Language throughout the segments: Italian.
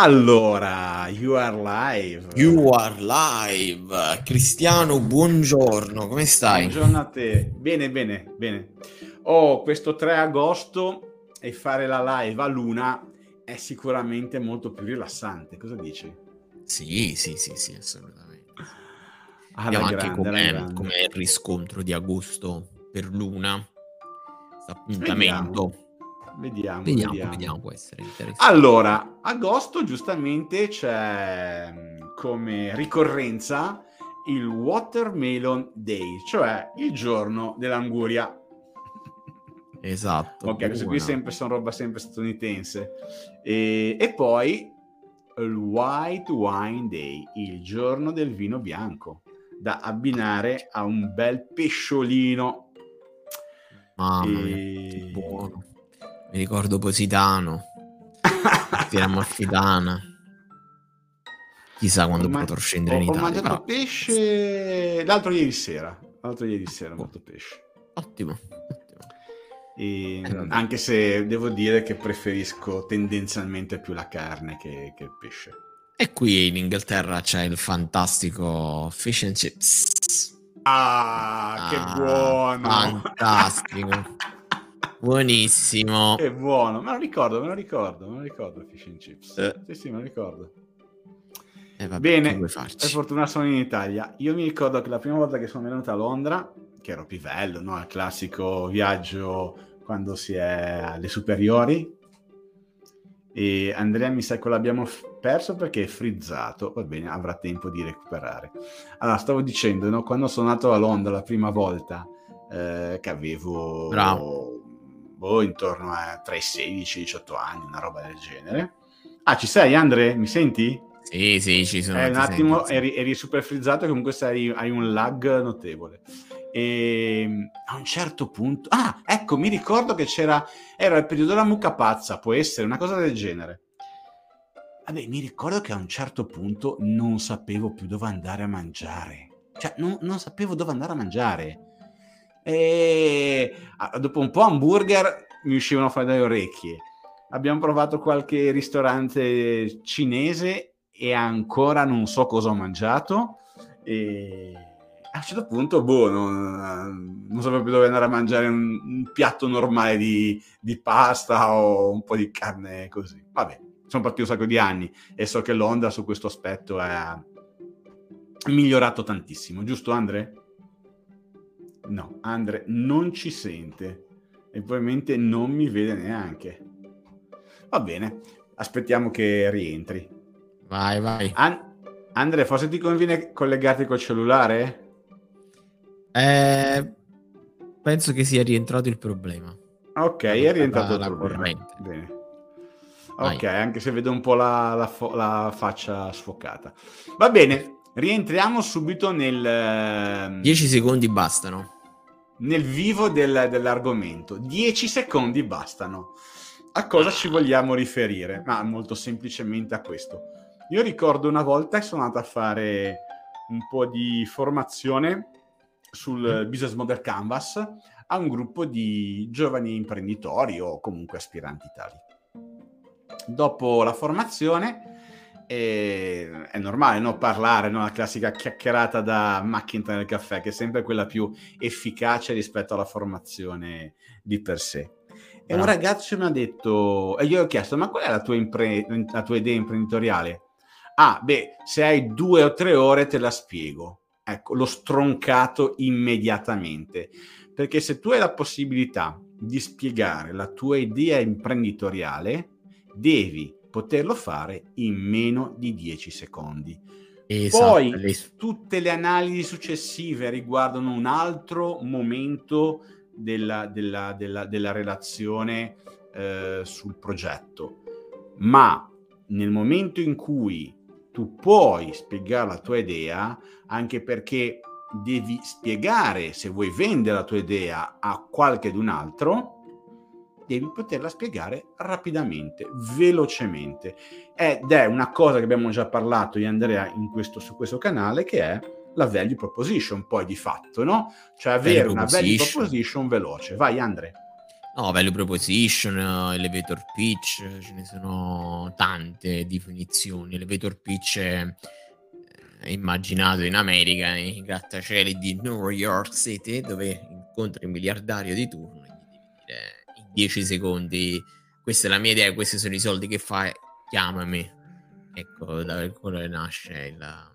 Allora, you are live. You are live. Cristiano, buongiorno, come stai? Buongiorno a te. Bene, bene, bene. Oh, questo 3 agosto e fare la live a luna è sicuramente molto più rilassante. Cosa dici? Sì, sì, sì, sì, assolutamente. Ah, Vediamo la anche com'è, com'è il riscontro di agosto per Luna. Appuntamento. Vediamo, Vediamo, vediamo. vediamo, può essere interessante. Allora, agosto giustamente c'è mh, come ricorrenza il Watermelon Day, cioè il giorno dell'anguria. Esatto. Ok, queste qui sempre, sono roba sempre statunitense. E, e poi il White Wine Day, il giorno del vino bianco, da abbinare a un bel pesciolino. Mamma mia, E- buono. Mi ricordo Positano, Fiera Amalfitana. Chissà quando Ho man- potrò scendere ho, in ho Italia. mangiato però- pesce l'altro ieri sera. L'altro ieri sera ho mangiato pesce. Ottimo. E, Eh, anche se devo dire che preferisco tendenzialmente più la carne che, che il pesce. E qui in Inghilterra c'è il fantastico fish and chips. Ah, che Ah, buono! fantastico. Buonissimo. Che buono, me lo ricordo, me lo ricordo, me lo ricordo Fish and Chips. Eh. Sì, sì, me lo ricordo. Eh, vabbè, Bene, per fortuna sono in Italia. Io mi ricordo che la prima volta che sono venuto a Londra, che ero pivello, no? Il classico viaggio quando si è alle superiori. E Andrea mi sa che l'abbiamo perso perché è frizzato. Va bene, avrà tempo di recuperare. Allora, stavo dicendo, no? Quando sono andato a Londra la prima volta, eh, che avevo Bravo. Boh, intorno a tra i 16 e i 18 anni, una roba del genere. Ah, ci sei, Andre? Mi senti? Sì, sì, ci sono. Eh, un ti attimo sento, sì. eri, eri super frizzato e comunque sei- hai un lag notevole. E a un certo punto, ah, ecco, mi ricordo che c'era, era il periodo della mucca pazza, può essere una cosa del genere. Vabbè, mi ricordo che a un certo punto non sapevo più dove andare a mangiare. Cioè, non, non sapevo dove andare a mangiare. E ah, dopo un po' hamburger mi uscivano fuori dalle orecchie. Abbiamo provato qualche ristorante cinese e ancora non so cosa ho mangiato. E a un certo punto, boh, non, non sapevo più dove andare a mangiare un, un piatto normale di, di pasta o un po' di carne così. Vabbè, sono partito un sacco di anni e so che Londra su questo aspetto è migliorato tantissimo, giusto Andre? No, Andre non ci sente e probabilmente non mi vede neanche. Va bene, aspettiamo che rientri. Vai, vai. An- Andre, forse ti conviene collegarti col cellulare? Eh, penso che sia rientrato il problema. Ok, è rientrato la- il problema. Bene. Vai. Ok, anche se vedo un po' la, la fo- la faccia sfocata. Va bene, rientriamo subito nel, ehm, 10 secondi bastano. Nel vivo del- dell'argomento. 10 secondi bastano. A cosa ci vogliamo riferire? Ma molto semplicemente a questo. Io ricordo una volta che sono andato a fare un po' di formazione sul Business Model Canvas a un gruppo di giovani imprenditori o comunque aspiranti tali. Dopo la formazione è normale no? parlare, no? la classica chiacchierata da macchina del caffè, che è sempre quella più efficace rispetto alla formazione di per sé. E un ragazzo mi ha detto, e io gli ho chiesto, ma qual è la tua, impre- la tua idea imprenditoriale? Ah, beh, se hai due o tre ore te la spiego. Ecco, l'ho stroncato immediatamente. Perché se tu hai la possibilità di spiegare la tua idea imprenditoriale, devi poterlo fare in meno di 10 secondi. Esatto, Poi tutte le analisi successive riguardano un altro momento della, della- della- della relazione eh, sul progetto, ma nel momento in cui tu puoi spiegare la tua idea, anche perché devi spiegare se vuoi vendere la tua idea a qualche d'un altro, devi poterla spiegare rapidamente, velocemente. Ed è una cosa che abbiamo già parlato e Andrea in questo- su questo canale, che è la value proposition, poi di fatto, no? Cioè avere Value una value proposition. veloce. Vai, Andre. No, value proposition, elevator pitch, ce ne sono tante definizioni. Elevator pitch è, è immaginato in America, in grattacieli di New York City, dove incontri il miliardario di turno e gli devi dire 10 secondi questa è la mia idea, questi sono i soldi che fai, chiamami. Ecco, da quello nasce il,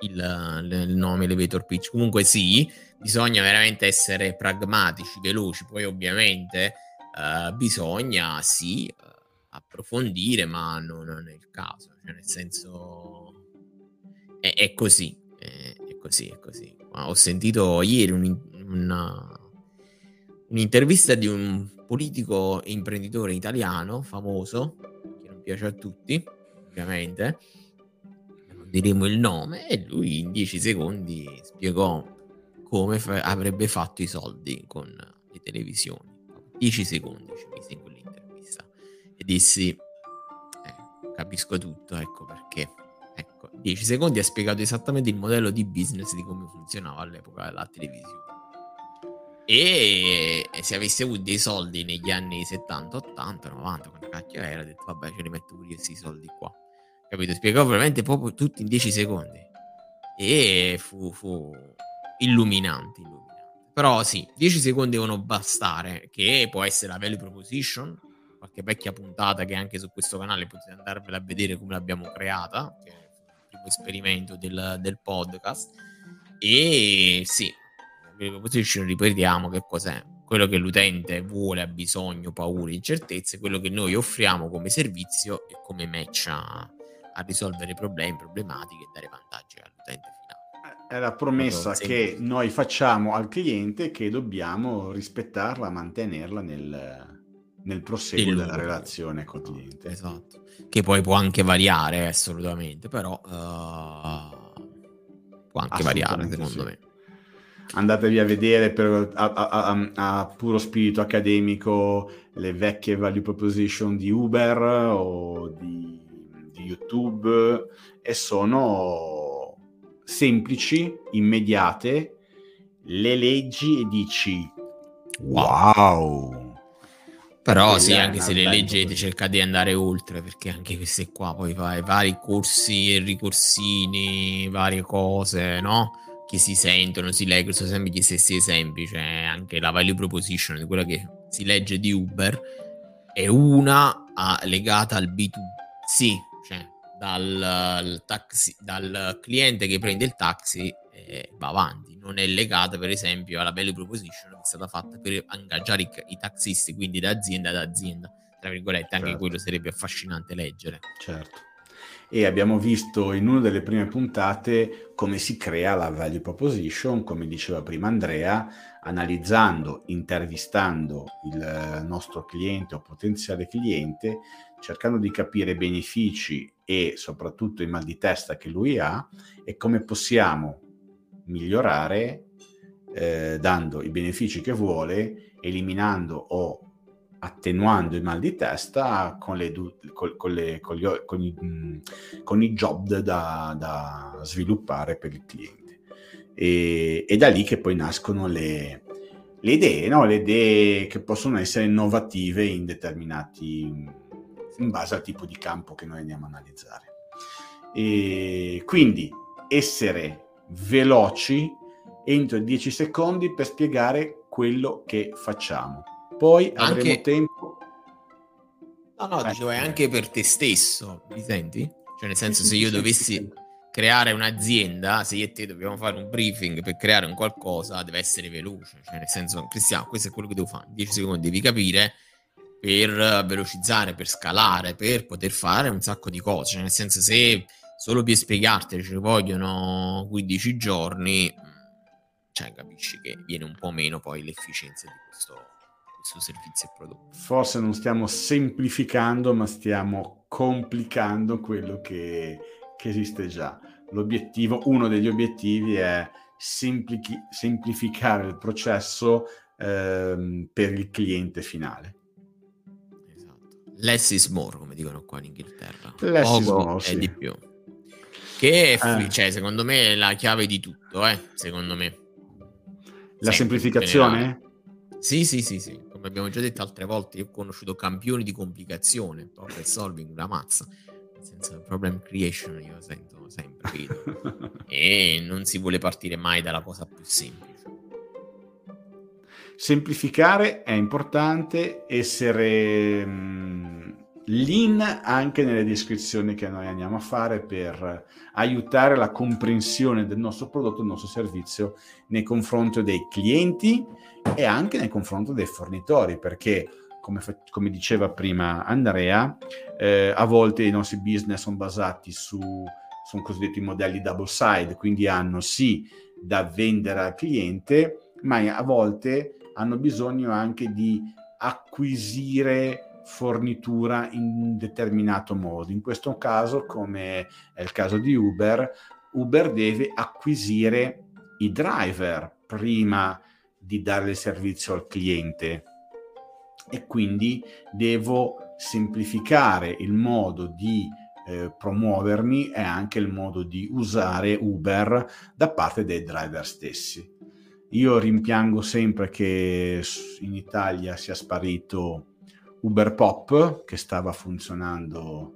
il, il nome elevator pitch. Comunque sì, bisogna veramente essere pragmatici, veloci, poi ovviamente uh, bisogna sì uh, approfondire, ma non, non, è il caso, cioè nel senso è, è così, è, è, così, è così. Ma ho sentito ieri un, una, un'intervista di un politico e imprenditore italiano famoso, che non piace a tutti, ovviamente, non diremo il nome, e lui in dieci secondi spiegò come fa- avrebbe fatto i soldi con le televisioni. 10 secondi ci mise in quell'intervista e dissi eh, capisco tutto, ecco perché. Ecco, 10 secondi ha spiegato esattamente il modello di business di come funzionava all'epoca la televisione. E se avessi avuto dei soldi negli anni 70, 80, 90, quando cacchio era, ho detto vabbè ce li metto pure questi soldi qua. Capito? Spiegò veramente proprio tutto in 10 secondi. E fu, fu illuminante, illuminante. Però sì, 10 secondi devono bastare, che può essere la value proposition, qualche vecchia puntata che anche su questo canale potete andarvela a vedere come l'abbiamo creata, che è il primo esperimento del, del podcast. E sì, proposition ripetiamo che cos'è quello che l'utente vuole, ha bisogno, paura, incertezze, quello che noi offriamo come servizio e come match a, a risolvere problemi, problematiche e dare vantaggi all'utente finale. È la promessa che noi facciamo al cliente che dobbiamo rispettarla, mantenerla nel, nel proseguo della relazione col cliente. Esatto, che poi può anche variare assolutamente, però uh, può anche variare secondo sì. me andatevi a vedere per, a, a, a, a, puro spirito accademico le vecchie value proposition di Uber o di, di YouTube e sono semplici, immediate, le leggi e dici wow. Però sì, anche se le leggete cercate di andare oltre perché anche queste qua poi fai vari corsi e ricorsini, varie cose, no? Che si sentono, si leggono, sono sempre gli stessi esempi, cioè anche la value proposition di quella che si legge di Uber è una a, legata al B2C, cioè dal, taxi, dal cliente che prende il taxi e va avanti, non è legata per esempio alla value proposition che è stata fatta per ingaggiare i, i taxisti, quindi da azienda ad azienda, tra virgolette, certo. anche quello sarebbe affascinante leggere. Certo e abbiamo visto in una delle prime puntate come si crea la value proposition, come diceva prima Andrea, analizzando, intervistando il nostro cliente o potenziale cliente, cercando di capire i benefici e soprattutto i mal di testa che lui ha e come possiamo migliorare eh, dando i benefici che vuole, eliminando o attenuando il mal di testa con, le, con, con, le, con, gli, i, mm, i, job da, da, sviluppare per il cliente. E, e, da lì che poi nascono le, le idee, no? le idee che possono essere innovative in determinati, in base al tipo di campo che noi andiamo a analizzare. E quindi essere veloci entro 10 secondi per spiegare quello che facciamo poi anche... avremo tempo. No, no, eh, dicevo, è anche per te stesso, mi senti? Cioè, nel senso, se io dovessi creare un'azienda, se io e te dobbiamo fare un briefing per creare un qualcosa, deve essere veloce. Cioè, nel senso, Cristiano, questo è quello che devo fare. 10 secondi devi capire per velocizzare, per scalare, per poter fare un sacco di cose. Cioè, nel senso, se solo per spiegarti ci vogliono 15 giorni, cioè, capisci che viene un po' meno poi l'efficienza di questo su servizi e prodotti. Forse non stiamo semplificando, ma stiamo complicando quello che, che esiste già. L'obiettivo, uno degli obiettivi è semplichi, semplificare il processo ehm, per il cliente finale. Esatto. Less is more, come dicono qua in Inghilterra. Less Poco is more, sì. di più. Che eh. cioè, secondo me è la chiave di tutto, eh? secondo me. La Sempre, semplificazione? Sì, sì, sì, sì come abbiamo già detto altre volte, io ho conosciuto campioni di complicazione, problem solving, una mazza, senza problem creation io sento sempre, e non si vuole partire mai dalla cosa più semplice. Semplificare è importante, essere mh, lean anche nelle descrizioni che noi andiamo a fare per aiutare la comprensione del nostro prodotto, del nostro servizio nei confronti dei clienti e anche nei confronti dei fornitori, perché come, come diceva prima Andrea, eh, a volte i nostri business sono basati su sono cosiddetti modelli double side, quindi hanno sì da vendere al cliente, ma a volte hanno bisogno anche di acquisire fornitura in un determinato modo. In questo caso, come è il caso di Uber, Uber deve acquisire i driver prima di dare il servizio al cliente e quindi devo semplificare il modo di eh, promuovermi e anche il modo di usare Uber da parte dei driver stessi. Io rimpiango sempre che in Italia sia sparito Uber Pop, che stava funzionando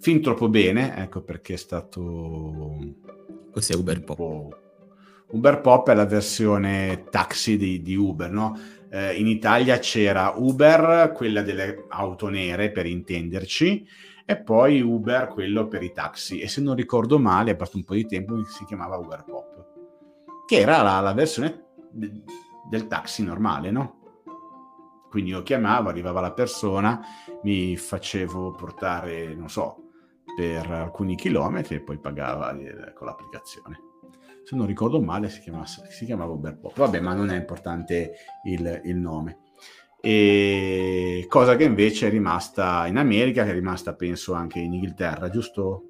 fin troppo bene, ecco perché è stato... Cos'è Uber Pop? Uber Pop è la versione taxi di, di Uber, no? Eh, in Italia c'era Uber, quella delle auto nere per intenderci, e poi Uber, quello per i taxi. E se non ricordo male, è passato un po' di tempo, si chiamava Uber Pop, che era la, la versione del taxi normale, no? Quindi io chiamavo, arrivava la persona, mi facevo portare, non so, per alcuni chilometri e poi pagava eh, con l'applicazione. Se non ricordo male si chiamava, si chiamava Uberpop. Vabbè, ma non è importante il, il nome. E cosa che invece è rimasta in America, che è rimasta penso anche in Inghilterra, giusto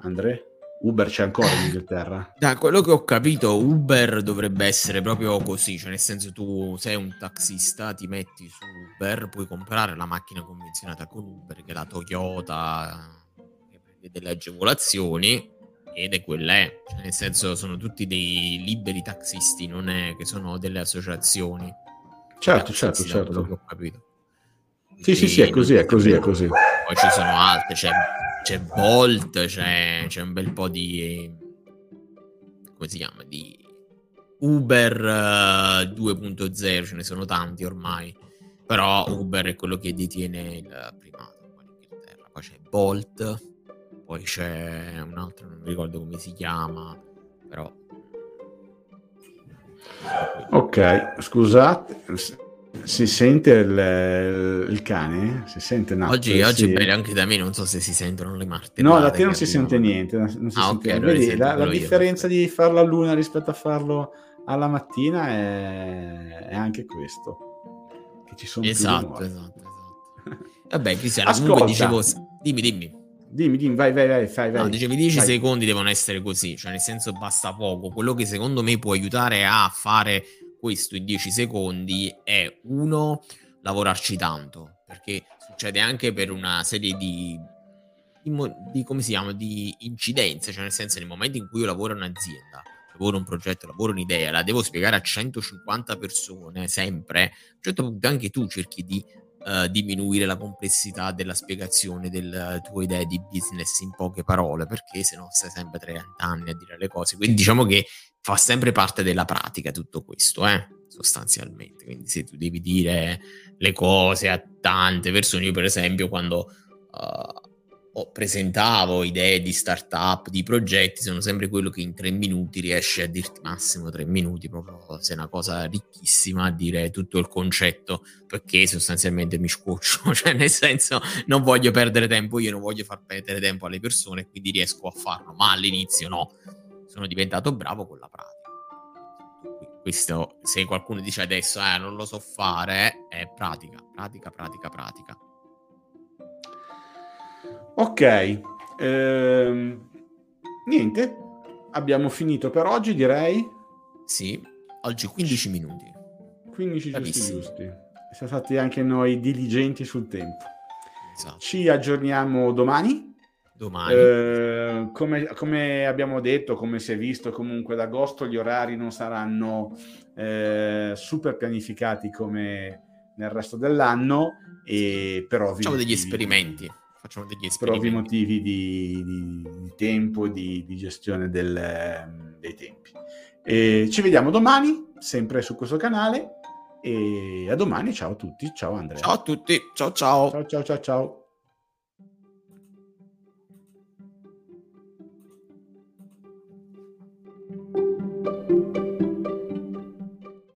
Andre? Uber c'è ancora in Inghilterra? Da quello che ho capito, Uber dovrebbe essere proprio così, cioè nel senso tu sei un taxista, ti metti su Uber, puoi comprare la macchina convenzionata con Uber, che è la Toyota, che prende delle agevolazioni, ed è quella è, cioè nel senso sono tutti dei liberi taxisti, non è che sono delle associazioni. Certo, certo, certo. Che ho capito. Sì, sì, sì, è così, è così, è così. Poi ci sono altre, cioè c'è Bolt, c'è, c'è, un bel po' di... come si chiama? Di Uber uh, eh, 2.0, ce ne sono tanti ormai, però Uber è quello che detiene il primato. Poi c'è Bolt, poi c'è un altro, non ricordo come si chiama, però... Ok, scusate si sente il, il cane? Si sente Nat, Oggi, sì. oggi bene anche da me, non so se si sentono le marte. No, da te non si sente niente. Non si ah, sente okay, Vedi, la, la differenza di farlo a luna rispetto a farlo alla mattina è, è anche questo. Che ci sono esatto, esatto, esatto. Vabbè, Cristiano, Ascolta. comunque dicevo... Dimmi, dimmi. Dimmi, dimmi, vai, vai, vai, vai. No, dicevi 10 vai. secondi devono essere così, cioè nel senso basta poco. Quello che secondo me può aiutare a fare questo in 10 secondi è uno, lavorarci tanto, perché succede anche per una serie di, di, di, come si chiama, di incidenze, cioè nel senso nel momento in cui io lavoro in un'azienda, lavoro un progetto, lavoro un'idea, la devo spiegare a 150 persone sempre, a un certo punto anche tu cerchi di uh, diminuire la complessità della spiegazione della tua idea di business in poche parole, perché se no stai sempre 30 anni a dire le cose. Quindi diciamo che fa sempre parte della pratica tutto questo, eh? sostanzialmente. Quindi se tu devi dire le cose a tante persone, io per esempio quando uh, presentavo idee di startup, di progetti, sono sempre quello che in tre minuti riesce a dirti massimo tre minuti, proprio se è una cosa ricchissima a dire tutto il concetto, perché sostanzialmente mi scoccio, cioè nel senso non voglio perdere tempo, io non voglio far perdere tempo alle persone, quindi riesco a farlo, ma all'inizio no sono diventato bravo con la pratica. Questo, se qualcuno dice adesso, eh, non lo so fare, è pratica, pratica, pratica, pratica. Ok, ehm, niente, abbiamo finito per oggi, direi. Sì, oggi 15 minuti. 15 giusti giusti. Siamo stati anche noi diligenti sul tempo. Esatto. Ci aggiorniamo domani domani. Eh, come, come, abbiamo detto, come si è visto comunque ad agosto, gli orari non saranno eh, super pianificati come nel resto dell'anno, e per ovvi Facciamo degli esperimenti. Facciamo degli esperimenti. motivi di, di- di tempo, di, di gestione del, ehm, dei tempi. E ci vediamo domani, sempre su questo canale. E a domani, ciao a tutti. Ciao Andrea. Ciao a tutti. Ciao ciao. ciao, ciao, ciao. ciao.